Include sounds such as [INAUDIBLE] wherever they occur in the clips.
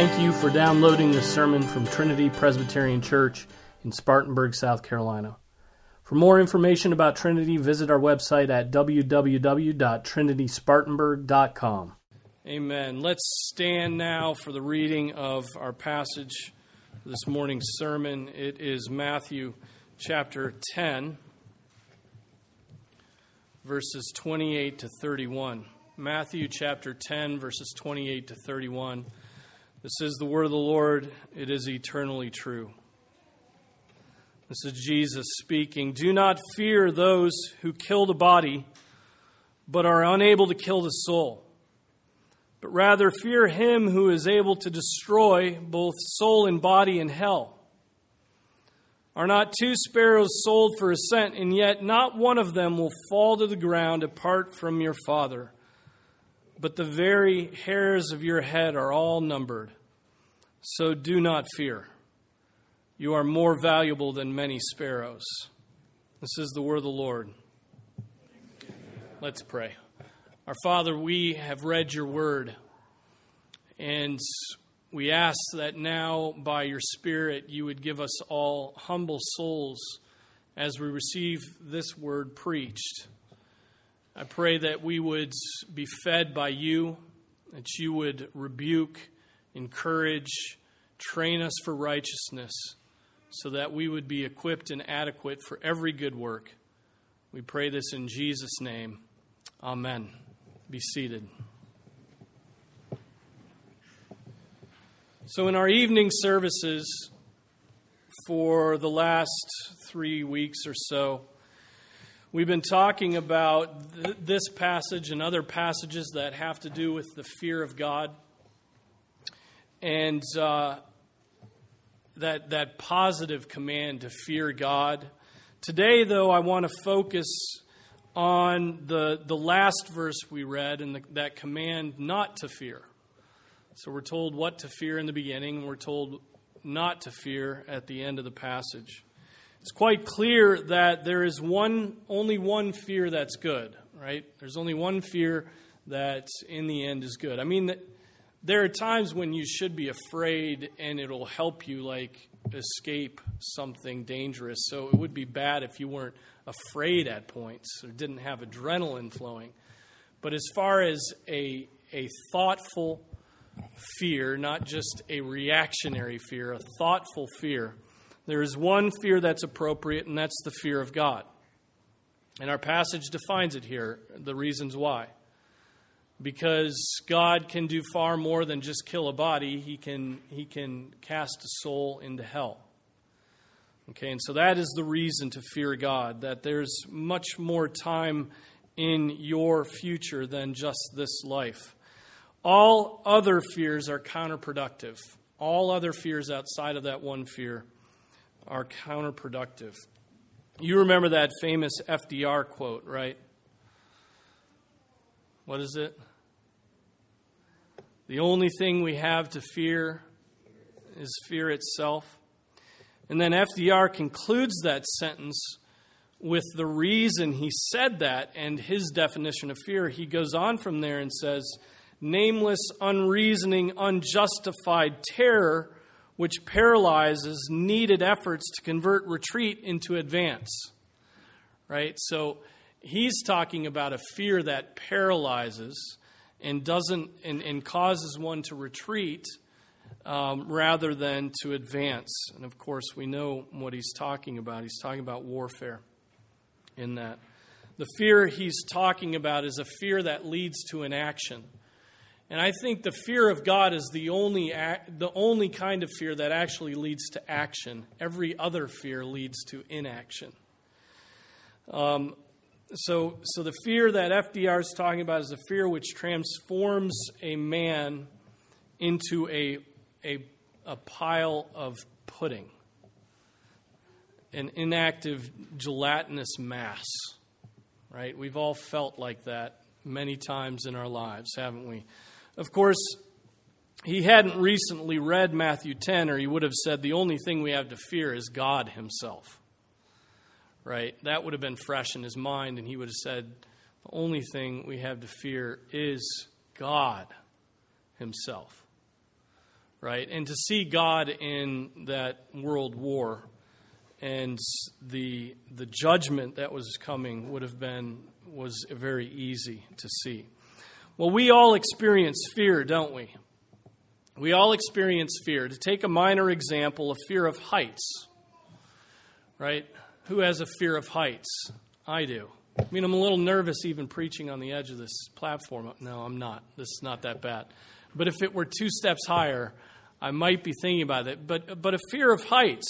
Thank you for downloading this sermon from Trinity Presbyterian Church in Spartanburg, South Carolina. For more information about Trinity, visit our website at www.trinityspartanburg.com. Amen. Let's stand now for the reading of our passage this morning's sermon. It is Matthew chapter 10, verses 28 to 31. Matthew chapter 10, verses 28 to 31. This is the word of the Lord. It is eternally true. This is Jesus speaking. Do not fear those who kill the body, but are unable to kill the soul. But rather fear him who is able to destroy both soul and body in hell. Are not two sparrows sold for a cent, and yet not one of them will fall to the ground apart from your Father? But the very hairs of your head are all numbered. So do not fear. You are more valuable than many sparrows. This is the word of the Lord. Let's pray. Our Father, we have read your word, and we ask that now, by your Spirit, you would give us all humble souls as we receive this word preached. I pray that we would be fed by you, that you would rebuke, encourage, train us for righteousness, so that we would be equipped and adequate for every good work. We pray this in Jesus' name. Amen. Be seated. So, in our evening services for the last three weeks or so, We've been talking about th- this passage and other passages that have to do with the fear of God and uh, that, that positive command to fear God. Today, though, I want to focus on the, the last verse we read and the, that command not to fear. So we're told what to fear in the beginning, and we're told not to fear at the end of the passage. It's quite clear that there is one, only one fear that's good, right? There's only one fear that in the end is good. I mean, there are times when you should be afraid and it'll help you, like, escape something dangerous. So it would be bad if you weren't afraid at points or didn't have adrenaline flowing. But as far as a, a thoughtful fear, not just a reactionary fear, a thoughtful fear, there is one fear that's appropriate, and that's the fear of God. And our passage defines it here, the reasons why. Because God can do far more than just kill a body, He can, he can cast a soul into hell. Okay, and so that is the reason to fear God, that there's much more time in your future than just this life. All other fears are counterproductive. All other fears outside of that one fear are counterproductive. You remember that famous FDR quote, right? What is it? The only thing we have to fear is fear itself. And then FDR concludes that sentence with the reason he said that and his definition of fear. He goes on from there and says, nameless, unreasoning, unjustified terror which paralyzes needed efforts to convert retreat into advance. Right? So he's talking about a fear that paralyzes and doesn't and, and causes one to retreat um, rather than to advance. And of course, we know what he's talking about. He's talking about warfare in that. The fear he's talking about is a fear that leads to an action. And I think the fear of God is the only, the only kind of fear that actually leads to action. Every other fear leads to inaction. Um, so, so the fear that FDR is talking about is a fear which transforms a man into a, a, a pile of pudding, an inactive gelatinous mass. Right? We've all felt like that many times in our lives, haven't we? Of course, he hadn't recently read Matthew 10, or he would have said, The only thing we have to fear is God Himself. Right? That would have been fresh in his mind, and he would have said, The only thing we have to fear is God Himself. right? And to see God in that world war and the the judgment that was coming would have been was very easy to see. Well, we all experience fear, don't we? We all experience fear. To take a minor example, a fear of heights. Right? Who has a fear of heights? I do. I mean, I'm a little nervous even preaching on the edge of this platform. No, I'm not. This is not that bad. But if it were two steps higher, I might be thinking about it. But, but a fear of heights.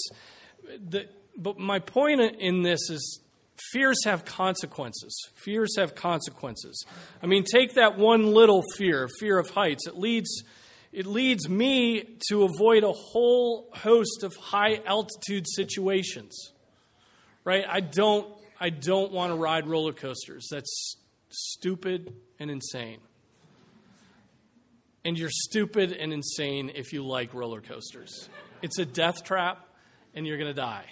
The, but my point in this is fears have consequences. Fears have consequences. I mean, take that one little fear, fear of heights. It leads, it leads me to avoid a whole host of high altitude situations. Right? I don't, I don't want to ride roller coasters. That's stupid and insane. And you're stupid and insane if you like roller coasters. It's a death trap, and you're going to die.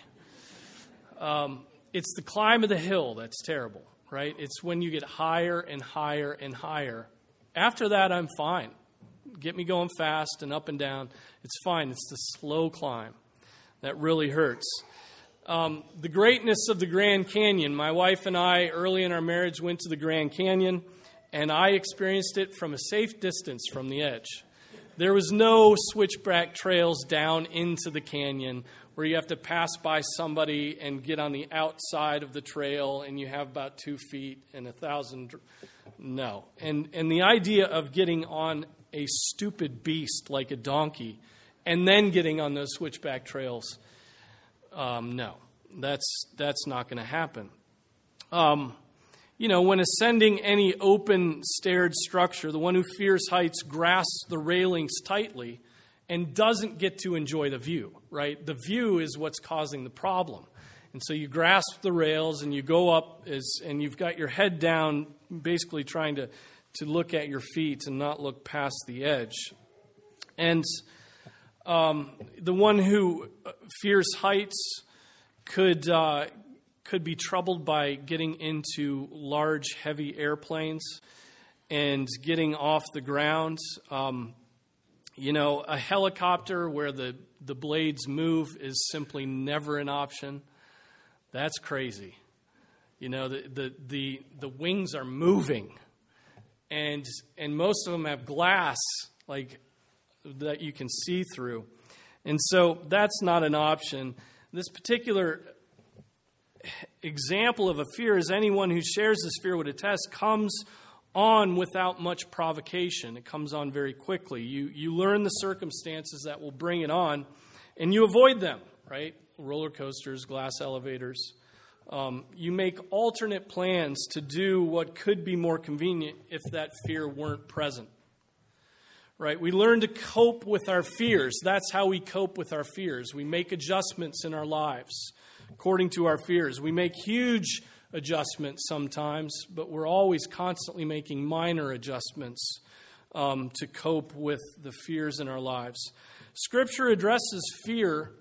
Um, it's the climb of the hill that's terrible, right? It's when you get higher and higher and higher. After that, I'm fine. Get me going fast and up and down. It's fine. It's the slow climb that really hurts. Um, the greatness of the Grand Canyon. My wife and I, early in our marriage, went to the Grand Canyon, and I experienced it from a safe distance from the edge. There was no switchback trails down into the canyon where you have to pass by somebody and get on the outside of the trail and you have about two feet and a thousand. No. And, and the idea of getting on a stupid beast like a donkey and then getting on those switchback trails, um, no. That's, that's not going to happen. Um, you know, when ascending any open staired structure, the one who fears heights grasps the railings tightly and doesn't get to enjoy the view, right? The view is what's causing the problem. And so you grasp the rails and you go up as, and you've got your head down, basically trying to, to look at your feet and not look past the edge. And um, the one who fears heights could, uh, could be troubled by getting into large, heavy airplanes and getting off the ground. Um, you know, a helicopter where the, the blades move is simply never an option. That's crazy. You know, the, the, the, the wings are moving, and, and most of them have glass, like that you can see through. And so that's not an option. This particular example of a fear, as anyone who shares this fear would attest, comes on without much provocation. It comes on very quickly. You, you learn the circumstances that will bring it on, and you avoid them, right? Roller coasters, glass elevators. Um, you make alternate plans to do what could be more convenient if that fear weren't present. Right? We learn to cope with our fears. That's how we cope with our fears. We make adjustments in our lives according to our fears. We make huge adjustments sometimes, but we're always constantly making minor adjustments um, to cope with the fears in our lives. Scripture addresses fear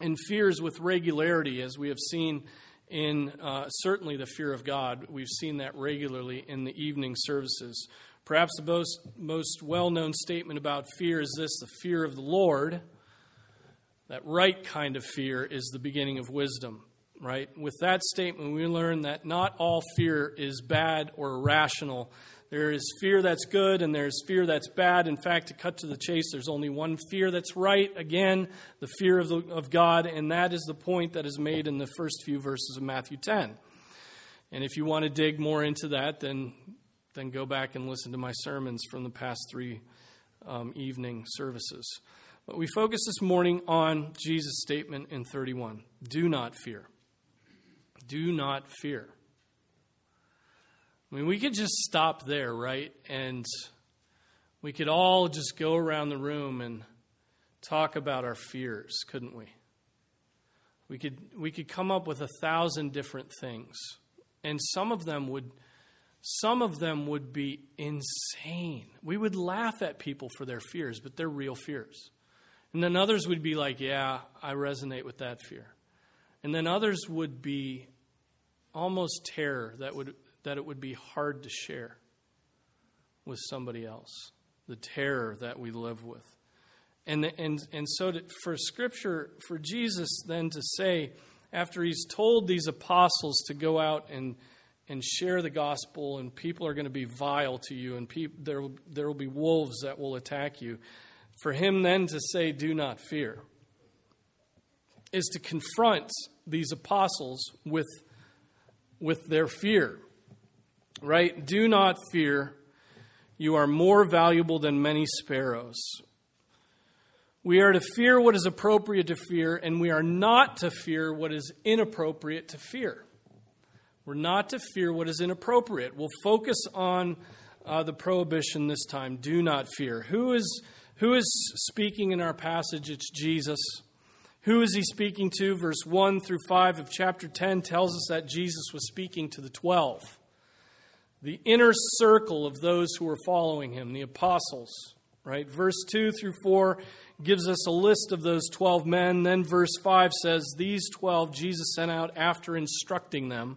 and fears with regularity, as we have seen in uh, certainly the fear of God. We've seen that regularly in the evening services. Perhaps the most, most well known statement about fear is this the fear of the Lord. That right kind of fear is the beginning of wisdom right? With that statement, we learn that not all fear is bad or irrational. There is fear that's good and there's fear that's bad. In fact, to cut to the chase, there's only one fear that's right. Again, the fear of, the, of God, and that is the point that is made in the first few verses of Matthew 10. And if you want to dig more into that, then, then go back and listen to my sermons from the past three um, evening services. But we focus this morning on Jesus' statement in 31 Do not fear. Do not fear. I mean, we could just stop there, right? And we could all just go around the room and talk about our fears, couldn't we? We could, we could come up with a thousand different things. And some of them would some of them would be insane. We would laugh at people for their fears, but they're real fears. And then others would be like, Yeah, I resonate with that fear. And then others would be almost terror that would that it would be hard to share with somebody else. The terror that we live with. And, and, and so to, for Scripture, for Jesus then to say, after he's told these apostles to go out and, and share the gospel, and people are going to be vile to you, and peop, there, there will be wolves that will attack you, for him then to say, Do not fear, is to confront these apostles with, with their fear. Right? Do not fear. You are more valuable than many sparrows. We are to fear what is appropriate to fear, and we are not to fear what is inappropriate to fear. We're not to fear what is inappropriate. We'll focus on uh, the prohibition this time. Do not fear. Who is, who is speaking in our passage? It's Jesus. Who is he speaking to? Verse 1 through 5 of chapter 10 tells us that Jesus was speaking to the 12, the inner circle of those who were following him, the apostles. Right? Verse 2 through 4 gives us a list of those 12 men. Then verse 5 says, These 12 Jesus sent out after instructing them.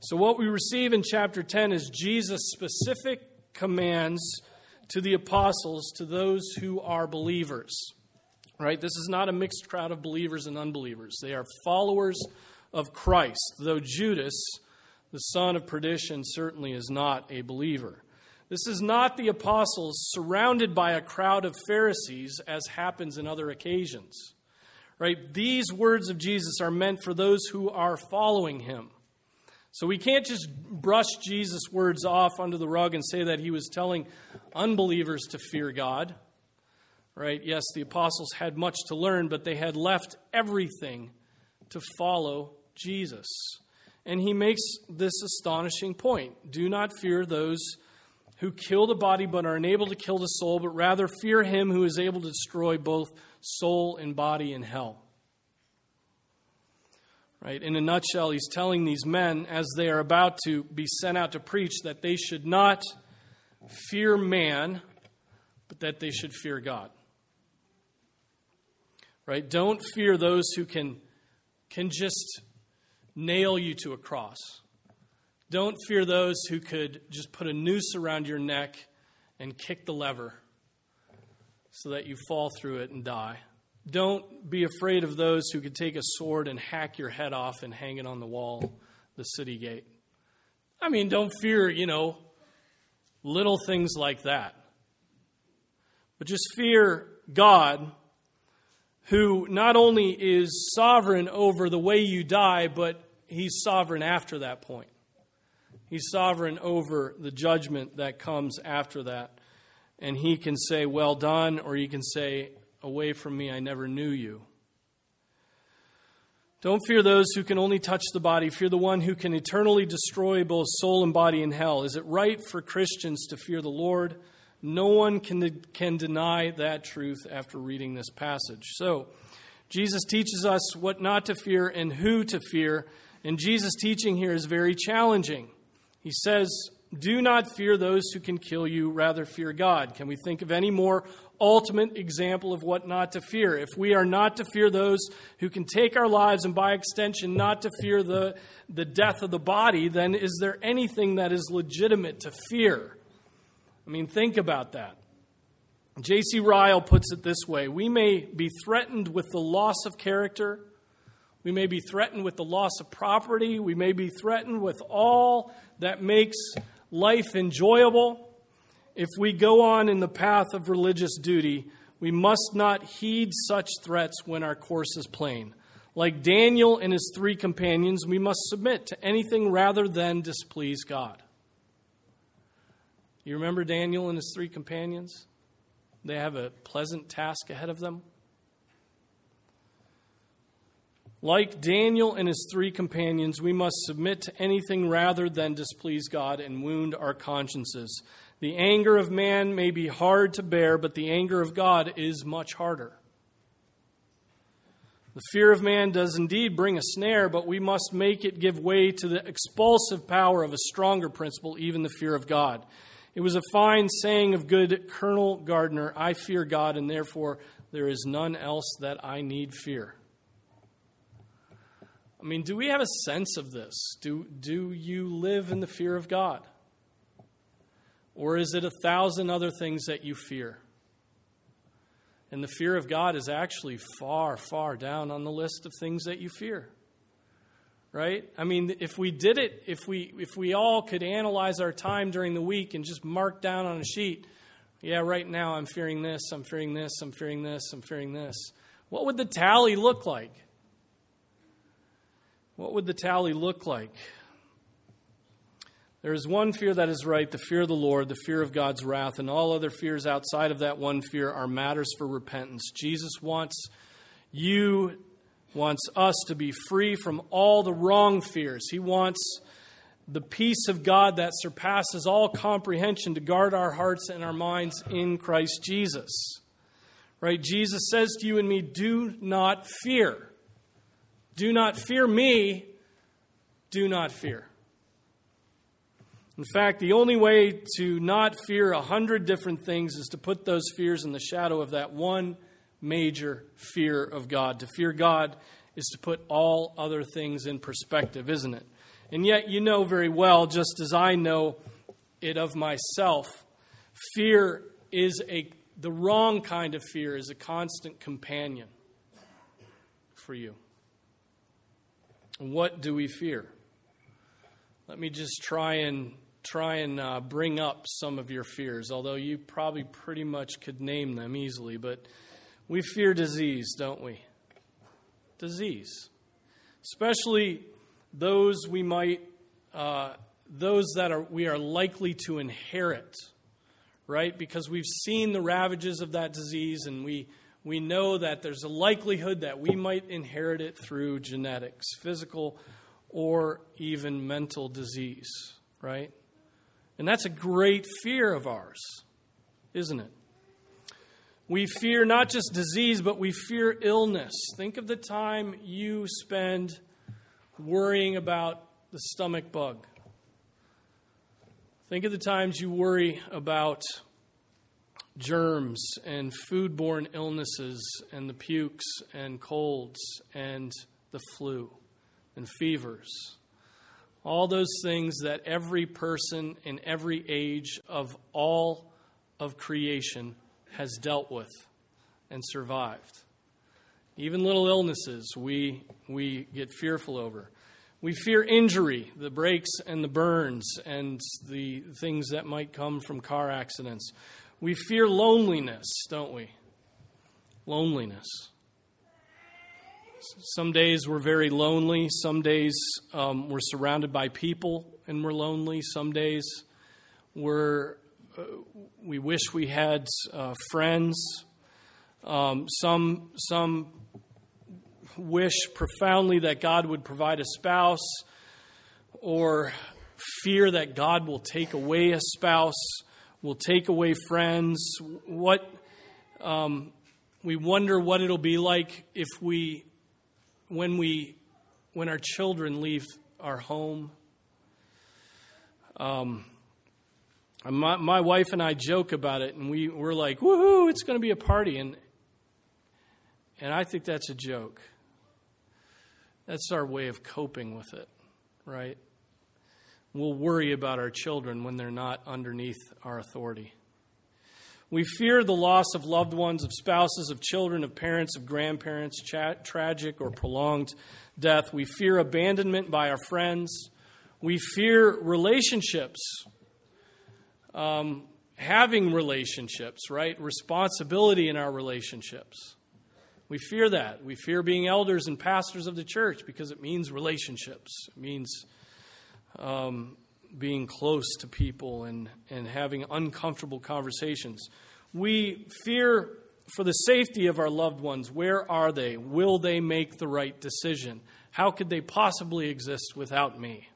So, what we receive in chapter 10 is Jesus' specific commands to the apostles, to those who are believers. Right? This is not a mixed crowd of believers and unbelievers. They are followers of Christ, though Judas, the son of perdition, certainly is not a believer. This is not the apostles surrounded by a crowd of Pharisees as happens in other occasions. Right? These words of Jesus are meant for those who are following him. So we can't just brush Jesus' words off under the rug and say that he was telling unbelievers to fear God. Right? Yes, the apostles had much to learn, but they had left everything to follow Jesus. And he makes this astonishing point do not fear those who kill the body but are unable to kill the soul, but rather fear him who is able to destroy both soul and body in hell. Right? In a nutshell, he's telling these men as they are about to be sent out to preach that they should not fear man, but that they should fear God. Right? Don't fear those who can can just nail you to a cross. Don't fear those who could just put a noose around your neck and kick the lever so that you fall through it and die. Don't be afraid of those who could take a sword and hack your head off and hang it on the wall, the city gate. I mean, don't fear, you know, little things like that. But just fear God, who not only is sovereign over the way you die, but he's sovereign after that point. He's sovereign over the judgment that comes after that. And he can say, Well done, or he can say, Away from me, I never knew you. Don't fear those who can only touch the body. Fear the one who can eternally destroy both soul and body in hell. Is it right for Christians to fear the Lord? No one can, can deny that truth after reading this passage. So, Jesus teaches us what not to fear and who to fear. And Jesus' teaching here is very challenging. He says, Do not fear those who can kill you, rather fear God. Can we think of any more ultimate example of what not to fear? If we are not to fear those who can take our lives, and by extension, not to fear the, the death of the body, then is there anything that is legitimate to fear? I mean, think about that. J.C. Ryle puts it this way We may be threatened with the loss of character we may be threatened with the loss of property. We may be threatened with all that makes life enjoyable. If we go on in the path of religious duty, we must not heed such threats when our course is plain. Like Daniel and his three companions, we must submit to anything rather than displease God. You remember Daniel and his three companions? They have a pleasant task ahead of them. Like Daniel and his three companions, we must submit to anything rather than displease God and wound our consciences. The anger of man may be hard to bear, but the anger of God is much harder. The fear of man does indeed bring a snare, but we must make it give way to the expulsive power of a stronger principle, even the fear of God. It was a fine saying of good Colonel Gardiner I fear God, and therefore there is none else that I need fear. I mean, do we have a sense of this? Do, do you live in the fear of God? Or is it a thousand other things that you fear? And the fear of God is actually far, far down on the list of things that you fear. Right? I mean, if we did it, if we if we all could analyze our time during the week and just mark down on a sheet, yeah, right now I'm fearing this, I'm fearing this, I'm fearing this, I'm fearing this. What would the tally look like? What would the tally look like? There is one fear that is right, the fear of the Lord, the fear of God's wrath, and all other fears outside of that one fear are matters for repentance. Jesus wants you, wants us to be free from all the wrong fears. He wants the peace of God that surpasses all comprehension to guard our hearts and our minds in Christ Jesus. Right? Jesus says to you and me, do not fear. Do not fear me. Do not fear. In fact, the only way to not fear a hundred different things is to put those fears in the shadow of that one major fear of God. To fear God is to put all other things in perspective, isn't it? And yet, you know very well, just as I know it of myself, fear is a the wrong kind of fear is a constant companion for you. What do we fear? Let me just try and try and uh, bring up some of your fears, although you probably pretty much could name them easily. But we fear disease, don't we? Disease. Especially those we might, uh, those that are, we are likely to inherit, right? Because we've seen the ravages of that disease and we, we know that there's a likelihood that we might inherit it through genetics, physical or even mental disease, right? And that's a great fear of ours, isn't it? We fear not just disease, but we fear illness. Think of the time you spend worrying about the stomach bug. Think of the times you worry about germs and foodborne illnesses and the pukes and colds and the flu and fevers. All those things that every person in every age of all of creation has dealt with and survived. Even little illnesses we, we get fearful over. We fear injury, the breaks and the burns, and the things that might come from car accidents. We fear loneliness, don't we? Loneliness. Some days we're very lonely. Some days um, we're surrounded by people and we're lonely. Some days we're, we wish we had uh, friends. Um, some, some wish profoundly that God would provide a spouse or fear that God will take away a spouse, will take away friends. What um, we wonder what it'll be like if we when we when our children leave our home. Um, my, my wife and I joke about it, and we, we're like, woohoo, it's going to be a party. And, and I think that's a joke. That's our way of coping with it, right? We'll worry about our children when they're not underneath our authority. We fear the loss of loved ones, of spouses, of children, of parents, of grandparents, tra- tragic or prolonged death. We fear abandonment by our friends. We fear relationships, um, having relationships, right? Responsibility in our relationships. We fear that. We fear being elders and pastors of the church because it means relationships. It means um, being close to people and, and having uncomfortable conversations. We fear for the safety of our loved ones. Where are they? Will they make the right decision? How could they possibly exist without me?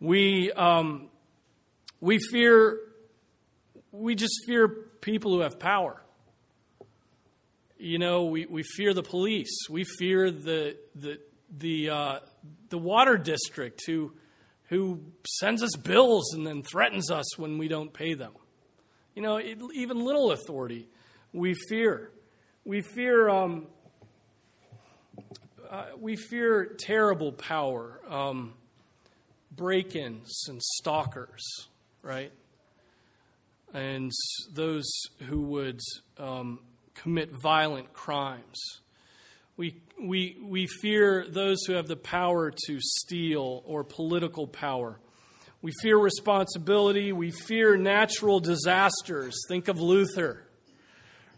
We, um, we fear, we just fear people who have power. You know, we, we fear the police. We fear the, the, the, uh, the water district who who sends us bills and then threatens us when we don't pay them. You know, it, even little authority we fear. We fear. Um, uh, we fear terrible power, um, break ins and stalkers, right? and those who would um, commit violent crimes. We, we, we fear those who have the power to steal or political power. We fear responsibility. We fear natural disasters. Think of Luther,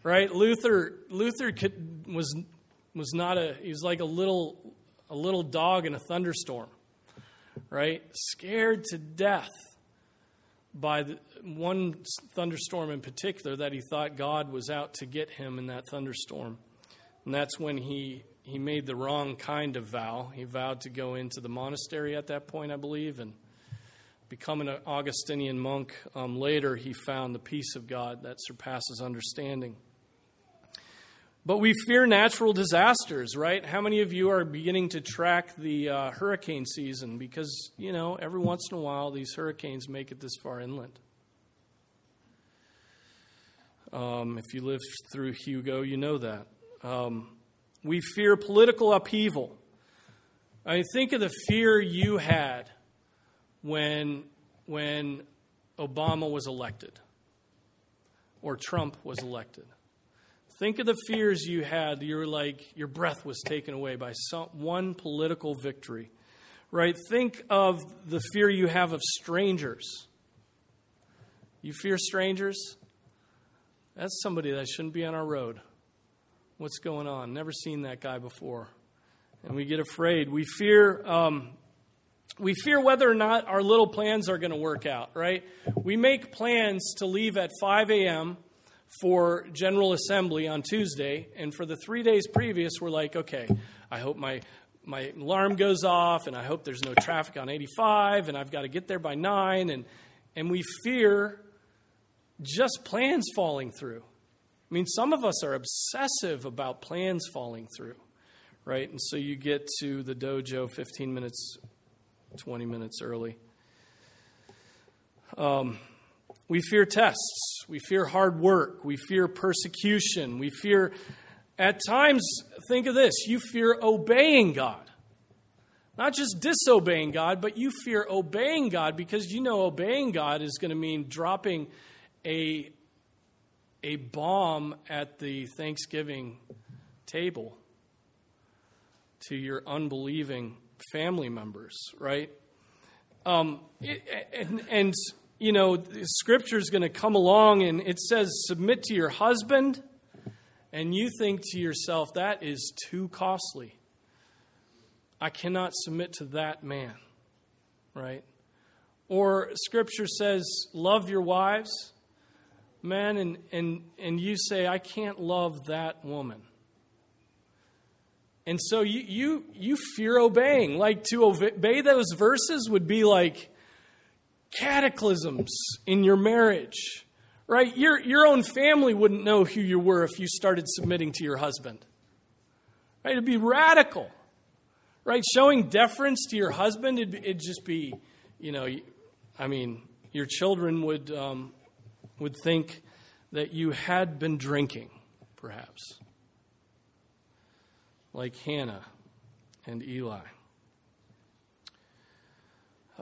right? Luther, Luther could, was, was not a, he was like a little, a little dog in a thunderstorm, right? Scared to death by the, one thunderstorm in particular that he thought God was out to get him in that thunderstorm. And that's when he, he made the wrong kind of vow. He vowed to go into the monastery at that point, I believe, and become an Augustinian monk. Um, later, he found the peace of God that surpasses understanding. But we fear natural disasters, right? How many of you are beginning to track the uh, hurricane season? Because, you know, every once in a while these hurricanes make it this far inland. Um, if you lived through Hugo, you know that. Um, we fear political upheaval. I think of the fear you had when, when Obama was elected or Trump was elected. Think of the fears you had. You were like, your breath was taken away by some, one political victory, right? Think of the fear you have of strangers. You fear strangers? That's somebody that shouldn't be on our road. What's going on? Never seen that guy before. And we get afraid. We fear. Um, we fear whether or not our little plans are going to work out, right? We make plans to leave at 5 a.m for General Assembly on Tuesday, and for the three days previous, we're like, okay, I hope my my alarm goes off, and I hope there's no traffic on 85, and I've got to get there by nine, and and we fear just plans falling through. I mean, some of us are obsessive about plans falling through, right? And so you get to the dojo 15 minutes, 20 minutes early. Um, we fear tests. We fear hard work. We fear persecution. We fear, at times, think of this you fear obeying God. Not just disobeying God, but you fear obeying God because you know obeying God is going to mean dropping a, a bomb at the Thanksgiving table to your unbelieving family members, right? Um, it, and, and you know, scripture is going to come along and it says, submit to your husband, and you think to yourself, that is too costly. I cannot submit to that man, right? Or scripture says, love your wives, man, and, and, and you say, I can't love that woman. And so you, you, you fear obeying. Like to obey those verses would be like, cataclysms in your marriage, right? Your, your own family wouldn't know who you were if you started submitting to your husband, right? It'd be radical, right? Showing deference to your husband, it'd, it'd just be, you know, I mean, your children would, um, would think that you had been drinking, perhaps, like Hannah and Eli.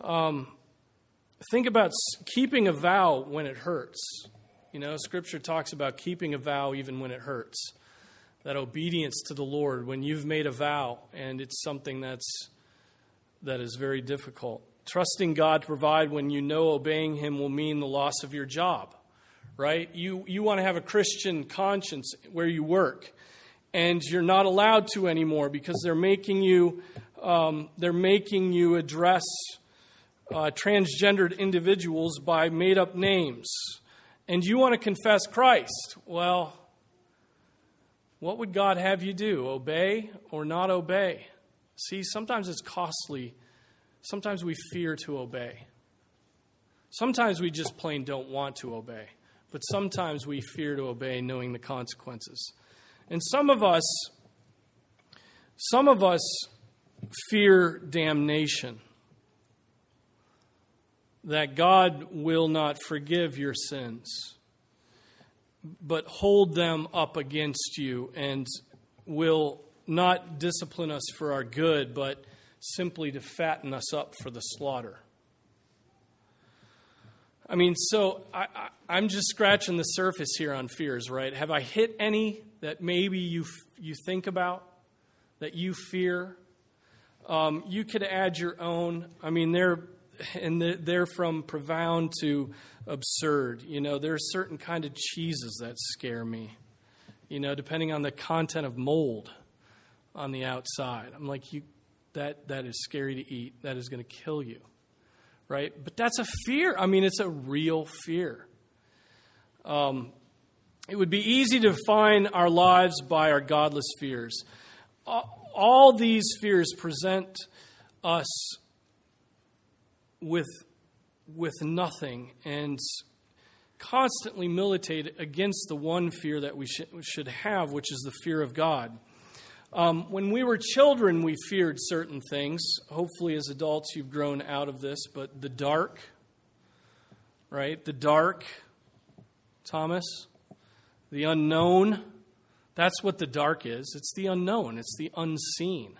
Um, think about keeping a vow when it hurts. You know, Scripture talks about keeping a vow even when it hurts. That obedience to the Lord when you've made a vow and it's something that's that is very difficult. Trusting God to provide when you know obeying Him will mean the loss of your job, right? You you want to have a Christian conscience where you work, and you're not allowed to anymore because they're making you um, they're making you address uh, transgendered individuals by made up names, and you want to confess Christ, well, what would God have you do? Obey or not obey? See, sometimes it's costly. Sometimes we fear to obey. Sometimes we just plain don't want to obey. But sometimes we fear to obey knowing the consequences. And some of us some of us fear damnation that God will not forgive your sins, but hold them up against you and will not discipline us for our good, but simply to fatten us up for the slaughter. I mean, so I, am just scratching the surface here on fears, right? Have I hit any that maybe you, you think about, that you fear? Um, you could add your own. I mean, they're and they're from profound to absurd. You know, there are certain kind of cheeses that scare me. You know, depending on the content of mold on the outside. I'm like, you, that that is scary to eat. That is going to kill you, right? But that's a fear. I mean, it's a real fear. Um, it would be easy to define our lives by our godless fears. All these fears present us with, with nothing and constantly militate against the one fear that we should, should have, which is the fear of God. Um, when we were children, we feared certain things. Hopefully, as adults, you've grown out of this, but the dark, right? The dark, Thomas, the unknown. That's what the dark is. It's the unknown, it's the unseen,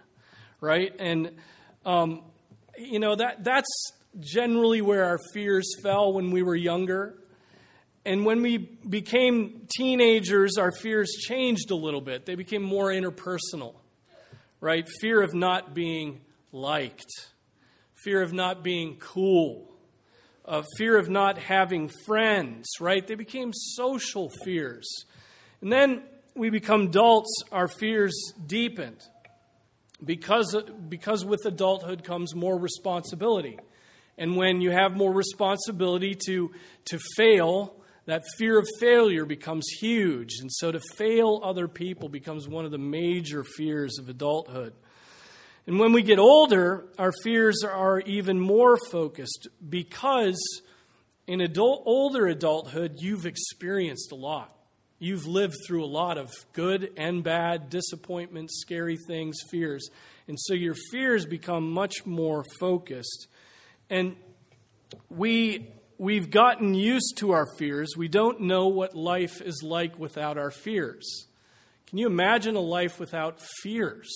right? And, um, you know, that, that's generally where our fears fell when we were younger. And when we became teenagers, our fears changed a little bit. They became more interpersonal, right? Fear of not being liked, fear of not being cool, uh, fear of not having friends, right? They became social fears. And then we become adults, our fears deepened because, because with adulthood comes more responsibility. And when you have more responsibility to, to fail, that fear of failure becomes huge. And so to fail other people becomes one of the major fears of adulthood. And when we get older, our fears are even more focused because in adult, older adulthood, you've experienced a lot. You've lived through a lot of good and bad, disappointments, scary things, fears. And so your fears become much more focused. And we we've gotten used to our fears. We don't know what life is like without our fears. Can you imagine a life without fears?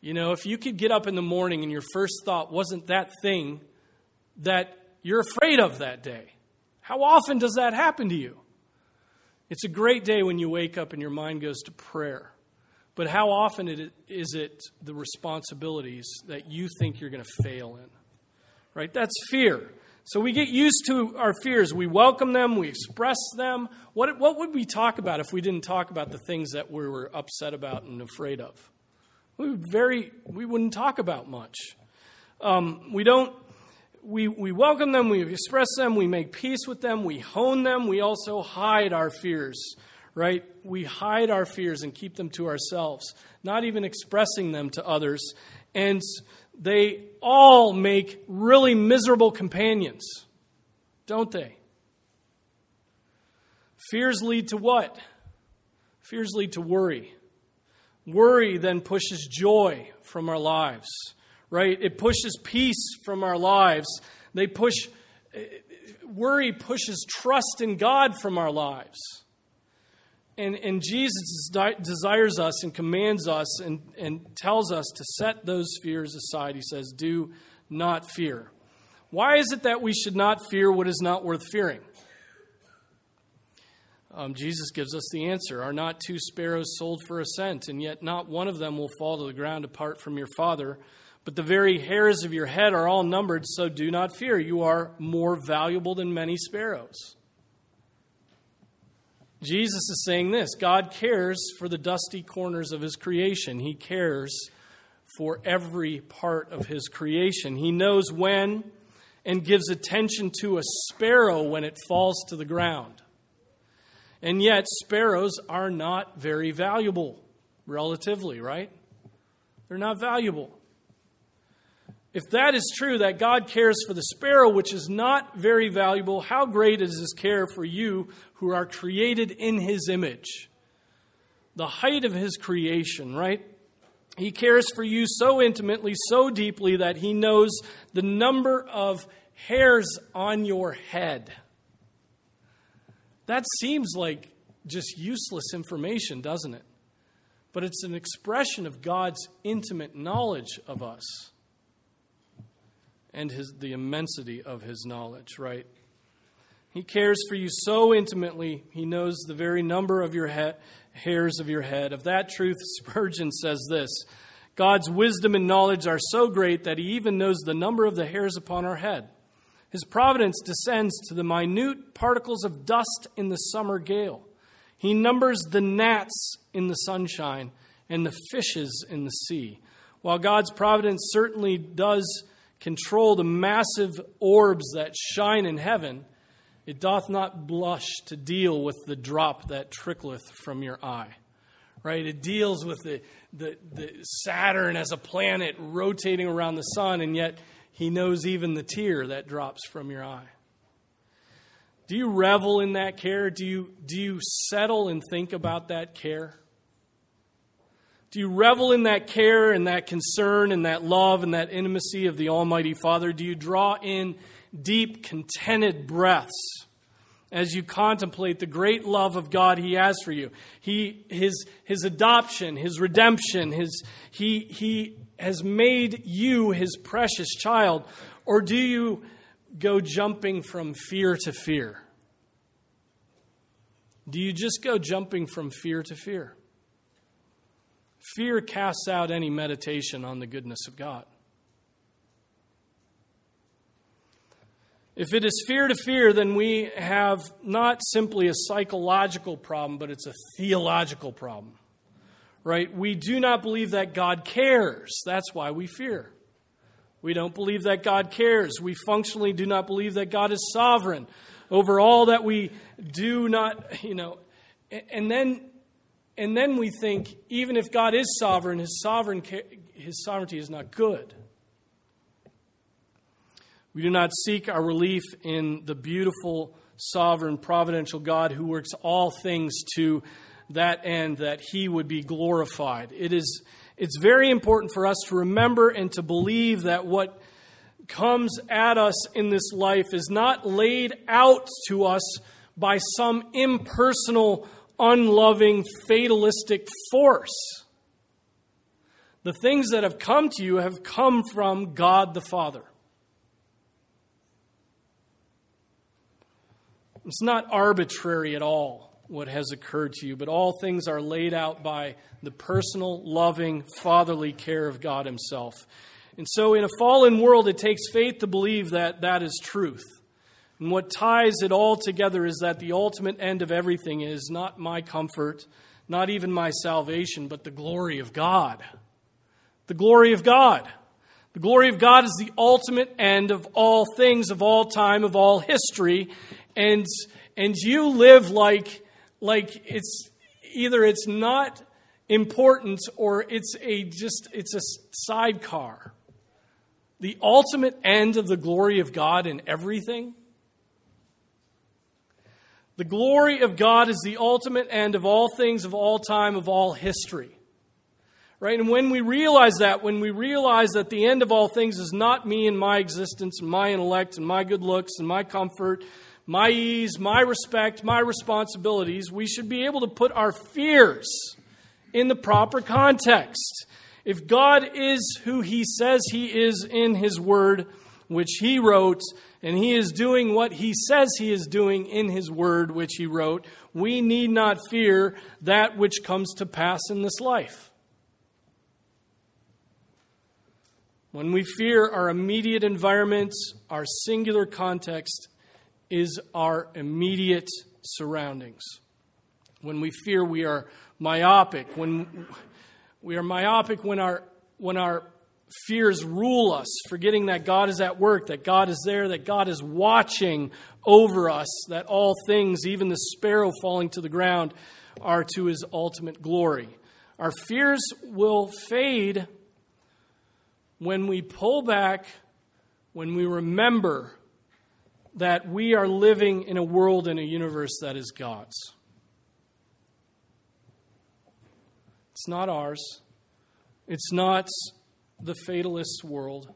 You know, if you could get up in the morning and your first thought wasn't that thing that you're afraid of that day, how often does that happen to you? It's a great day when you wake up and your mind goes to prayer. But how often is it the responsibilities that you think you're going to fail in? right? That's fear. So we get used to our fears. We welcome them, we express them. What, what would we talk about if we didn't talk about the things that we were upset about and afraid of? We very we wouldn't talk about much. Um, we don't we, we welcome them, we express them, we make peace with them, we hone them, we also hide our fears, right? We hide our fears and keep them to ourselves, not even expressing them to others. And they all make really miserable companions, don't they? Fears lead to what? Fears lead to worry. Worry then pushes joy from our lives, right? It pushes peace from our lives. They push, worry pushes trust in God from our lives. And, and Jesus desires us and commands us and, and tells us to set those fears aside. He says, Do not fear. Why is it that we should not fear what is not worth fearing? Um, Jesus gives us the answer Are not two sparrows sold for a cent, and yet not one of them will fall to the ground apart from your Father? But the very hairs of your head are all numbered, so do not fear. You are more valuable than many sparrows. Jesus is saying this God cares for the dusty corners of his creation. He cares for every part of his creation. He knows when and gives attention to a sparrow when it falls to the ground. And yet, sparrows are not very valuable, relatively, right? They're not valuable. If that is true, that God cares for the sparrow, which is not very valuable, how great is his care for you who are created in his image? The height of his creation, right? He cares for you so intimately, so deeply, that he knows the number of hairs on your head. That seems like just useless information, doesn't it? But it's an expression of God's intimate knowledge of us. And his, the immensity of his knowledge, right? He cares for you so intimately, he knows the very number of your he- hairs of your head. Of that truth, [LAUGHS] Spurgeon says this God's wisdom and knowledge are so great that he even knows the number of the hairs upon our head. His providence descends to the minute particles of dust in the summer gale. He numbers the gnats in the sunshine and the fishes in the sea. While God's providence certainly does control the massive orbs that shine in heaven, it doth not blush to deal with the drop that trickleth from your eye. Right? It deals with the, the, the Saturn as a planet rotating around the sun, and yet he knows even the tear that drops from your eye. Do you revel in that care? Do you, do you settle and think about that care? Do you revel in that care and that concern and that love and that intimacy of the Almighty Father? Do you draw in deep, contented breaths as you contemplate the great love of God He has for you? He, his, his adoption, His redemption, his, he, he has made you His precious child. Or do you go jumping from fear to fear? Do you just go jumping from fear to fear? Fear casts out any meditation on the goodness of God. If it is fear to fear, then we have not simply a psychological problem, but it's a theological problem. Right? We do not believe that God cares. That's why we fear. We don't believe that God cares. We functionally do not believe that God is sovereign over all that we do not, you know. And then and then we think even if God is sovereign, his, sovereign, his sovereignty is not good. We do not seek our relief in the beautiful, sovereign, providential God who works all things to that end that he would be glorified. It is it's very important for us to remember and to believe that what comes at us in this life is not laid out to us by some impersonal unloving, fatalistic force. The things that have come to you have come from God the Father. It's not arbitrary at all what has occurred to you, but all things are laid out by the personal, loving, fatherly care of God Himself. And so, in a fallen world, it takes faith to believe that that is truth. And what ties it all together is that the ultimate end of everything is not my comfort, not even my salvation, but the glory of God. The glory of God. The glory of God is the ultimate end of all things, of all time, of all history. And, and you live like, like it's either it's not important or it's a just it's a sidecar. The ultimate end of the glory of God in everything the glory of God is the ultimate end of all things, of all time, of all history. Right? And when we realize that, when we realize that the end of all things is not me and my existence and my intellect and my good looks and my comfort, my ease, my respect, my responsibilities, we should be able to put our fears in the proper context. If God is who He says He is in His Word, which He wrote, and he is doing what he says he is doing in his word, which he wrote, we need not fear that which comes to pass in this life. When we fear our immediate environment, our singular context is our immediate surroundings. When we fear, we are myopic. When we are myopic, when our when our fears rule us, forgetting that God is at work, that God is there, that God is watching over us, that all things, even the sparrow falling to the ground, are to his ultimate glory. Our fears will fade when we pull back, when we remember that we are living in a world and a universe that is God's. It's not ours. It's not the fatalist world.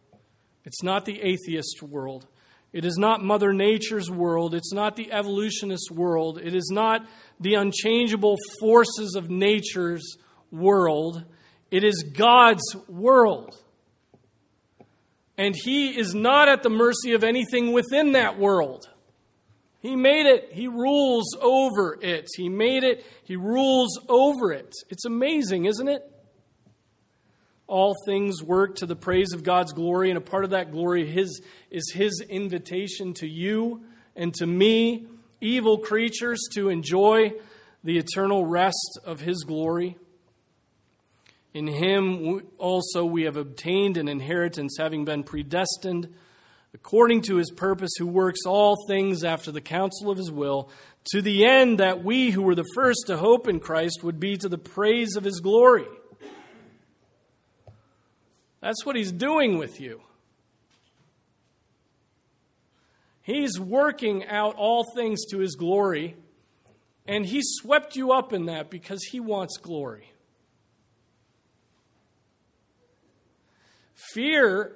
It's not the atheist world. It is not Mother Nature's world. It's not the evolutionist world. It is not the unchangeable forces of nature's world. It is God's world. And he is not at the mercy of anything within that world. He made it. He rules over it. He made it. He rules over it. It's amazing, isn't it? All things work to the praise of God's glory, and a part of that glory his, is His invitation to you and to me, evil creatures, to enjoy the eternal rest of His glory. In Him also we have obtained an inheritance, having been predestined according to his purpose, who works all things after the counsel of his will, to the end that we who were the first to hope in Christ would be to the praise of his glory. That's what he's doing with you. He's working out all things to his glory, and he swept you up in that because he wants glory. Fear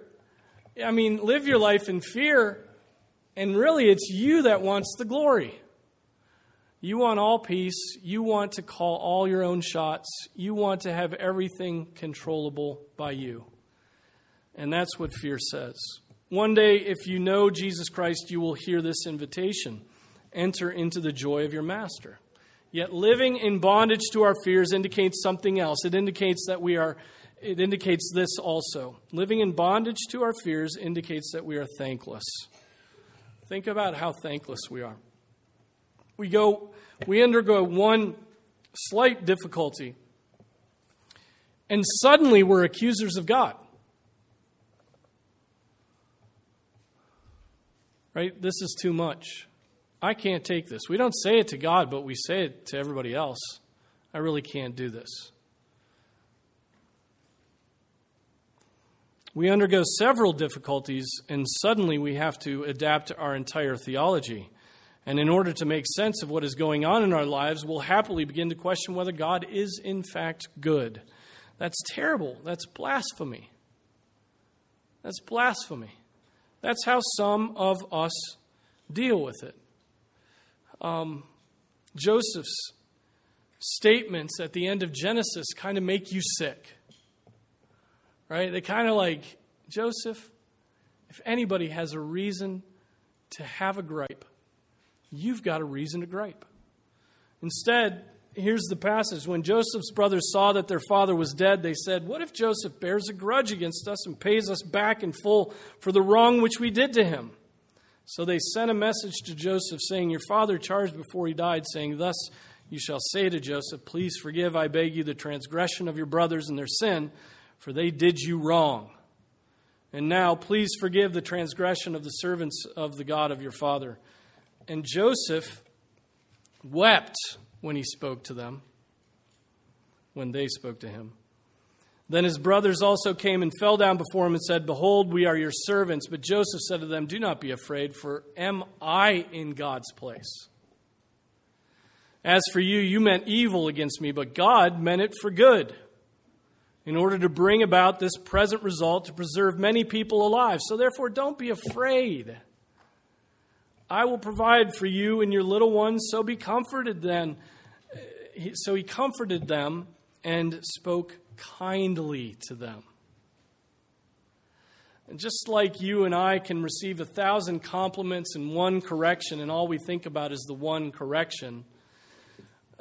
I mean, live your life in fear, and really it's you that wants the glory. You want all peace. You want to call all your own shots. You want to have everything controllable by you. And that's what fear says. One day, if you know Jesus Christ, you will hear this invitation enter into the joy of your master. Yet living in bondage to our fears indicates something else. It indicates that we are it indicates this also. Living in bondage to our fears indicates that we are thankless. Think about how thankless we are. We go we undergo one slight difficulty and suddenly we're accusers of God. Right? This is too much. I can't take this. We don't say it to God, but we say it to everybody else. I really can't do this. we undergo several difficulties, and suddenly we have to adapt our entire theology. And in order to make sense of what is going on in our lives, we'll happily begin to question whether God is in fact good. That's terrible. That's blasphemy. That's blasphemy. That's how some of us deal with it. Um, Joseph's statements at the end of Genesis kind of make you sick right? They kind of like, Joseph, if anybody has a reason to have a gripe, you've got a reason to gripe. Instead, here's the passage. When Joseph's brothers saw that their father was dead, they said, What if Joseph bears a grudge against us and pays us back in full for the wrong which we did to him? So they sent a message to Joseph saying, Your father charged before he died, saying, Thus you shall say to Joseph, Please forgive, I beg you, the transgression of your brothers and their sin for they did you wrong. And now please forgive the transgression of the servants of the God of your father. And Joseph wept when he spoke to them, when they spoke to him. Then his brothers also came and fell down before him and said, Behold, we are your servants. But Joseph said to them, Do not be afraid, for am I in God's place? As for you, you meant evil against me, but God meant it for good in order to bring about this present result to preserve many people alive. So, therefore, don't be afraid. I will provide for you and your little ones, so be comforted then. So he comforted them and spoke kindly to them. And just like you and I can receive a thousand compliments and one correction, and all we think about is the one correction,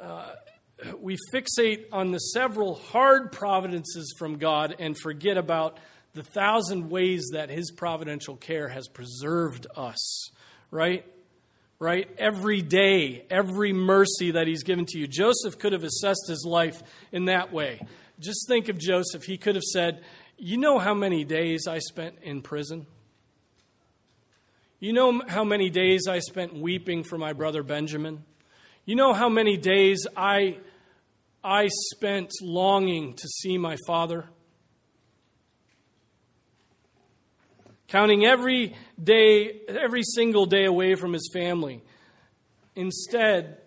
uh, we fixate on the several hard providences from God and forget about the thousand ways that His providential care has preserved us, right? Right? Every day, every mercy that He's given to you. Joseph could have assessed his life in that way. Just think of Joseph. He could have said, You know how many days I spent in prison? You know how many days I spent weeping for my brother Benjamin? You know how many days I, I spent longing to see my father? Counting every day, every single day away from his family. Instead,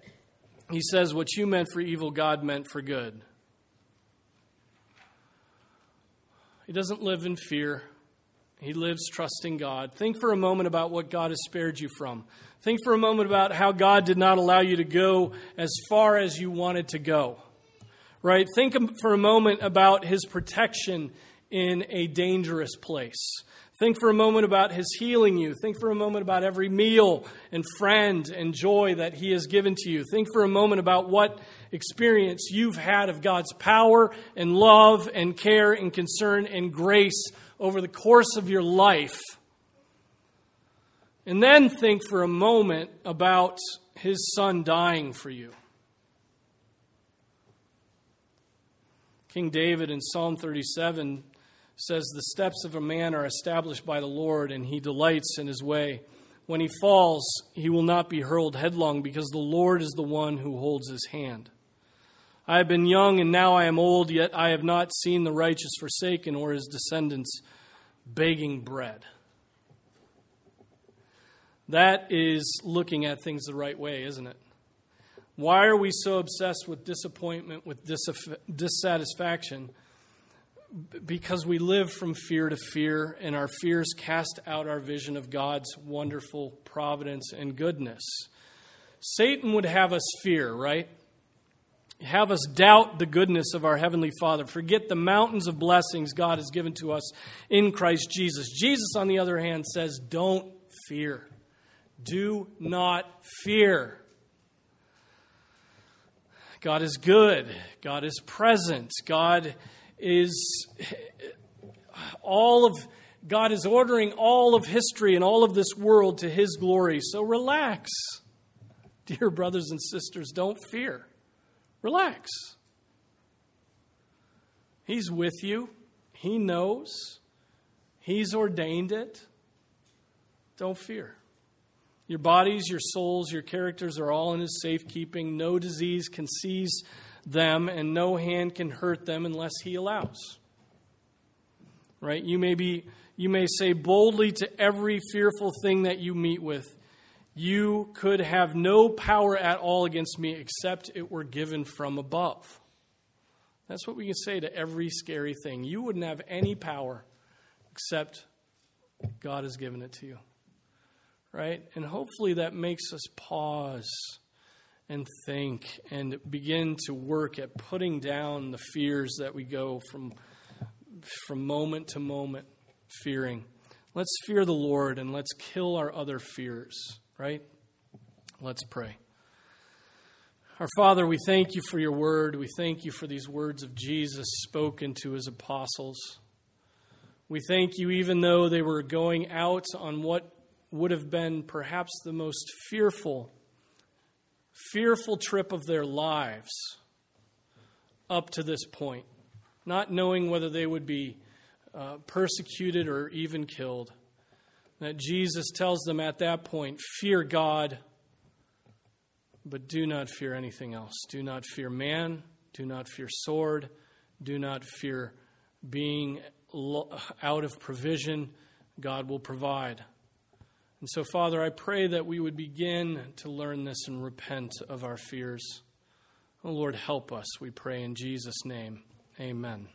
he says, What you meant for evil, God meant for good. He doesn't live in fear. He lives trusting God. Think for a moment about what God has spared you from. Think for a moment about how God did not allow you to go as far as you wanted to go. Right? Think for a moment about his protection in a dangerous place. Think for a moment about His healing you. Think for a moment about every meal and friend and joy that He has given to you. Think for a moment about what experience you've had of God's power and love and care and concern and grace over the course of your life. And then think for a moment about His Son dying for you. King David in Psalm 37 says, The steps of a man are established by the Lord, and he delights in his way. When he falls, he will not be hurled headlong, because the Lord is the one who holds his hand. I have been young, and now I am old, yet I have not seen the righteous forsaken or his descendants begging bread. That is looking at things the right way, isn't it? Why are we so obsessed with disappointment, with dissatisfaction? Because we live from fear to fear, and our fears cast out our vision of God's wonderful providence and goodness. Satan would have us fear, right? Have us doubt the goodness of our Heavenly Father. Forget the mountains of blessings God has given to us in Christ Jesus. Jesus, on the other hand, says, Don't fear. Do not fear. God is good. God is present. God is all of God is ordering all of history and all of this world to His glory. So relax, dear brothers and sisters. Don't fear. Relax. He's with you, He knows, He's ordained it. Don't fear. Your bodies, your souls, your characters are all in His safekeeping. No disease can seize them, and no hand can hurt them unless he allows. Right? You may be you may say boldly to every fearful thing that you meet with, you could have no power at all against me except it were given from above. That's what we can say to every scary thing. You wouldn't have any power except God has given it to you. Right? And hopefully that makes us pause and think and begin to work at putting down the fears that we go from, from moment to moment fearing. Let's fear the Lord and let's kill our other fears, right? Let's pray. Our Father, we thank you for your word. We thank you for these words of Jesus spoken to his apostles. We thank you, even though they were going out on what would have been perhaps the most fearful fearful trip of their lives up to this point, not knowing whether they would be uh, persecuted or even killed. That Jesus tells them at that point fear God, but do not fear anything else. Do not fear man, do not fear sword, do not fear being out of provision. God will provide. And so, Father, I pray that we would begin to learn this and repent of our fears. Oh, Lord, help us, we pray in Jesus' name. Amen.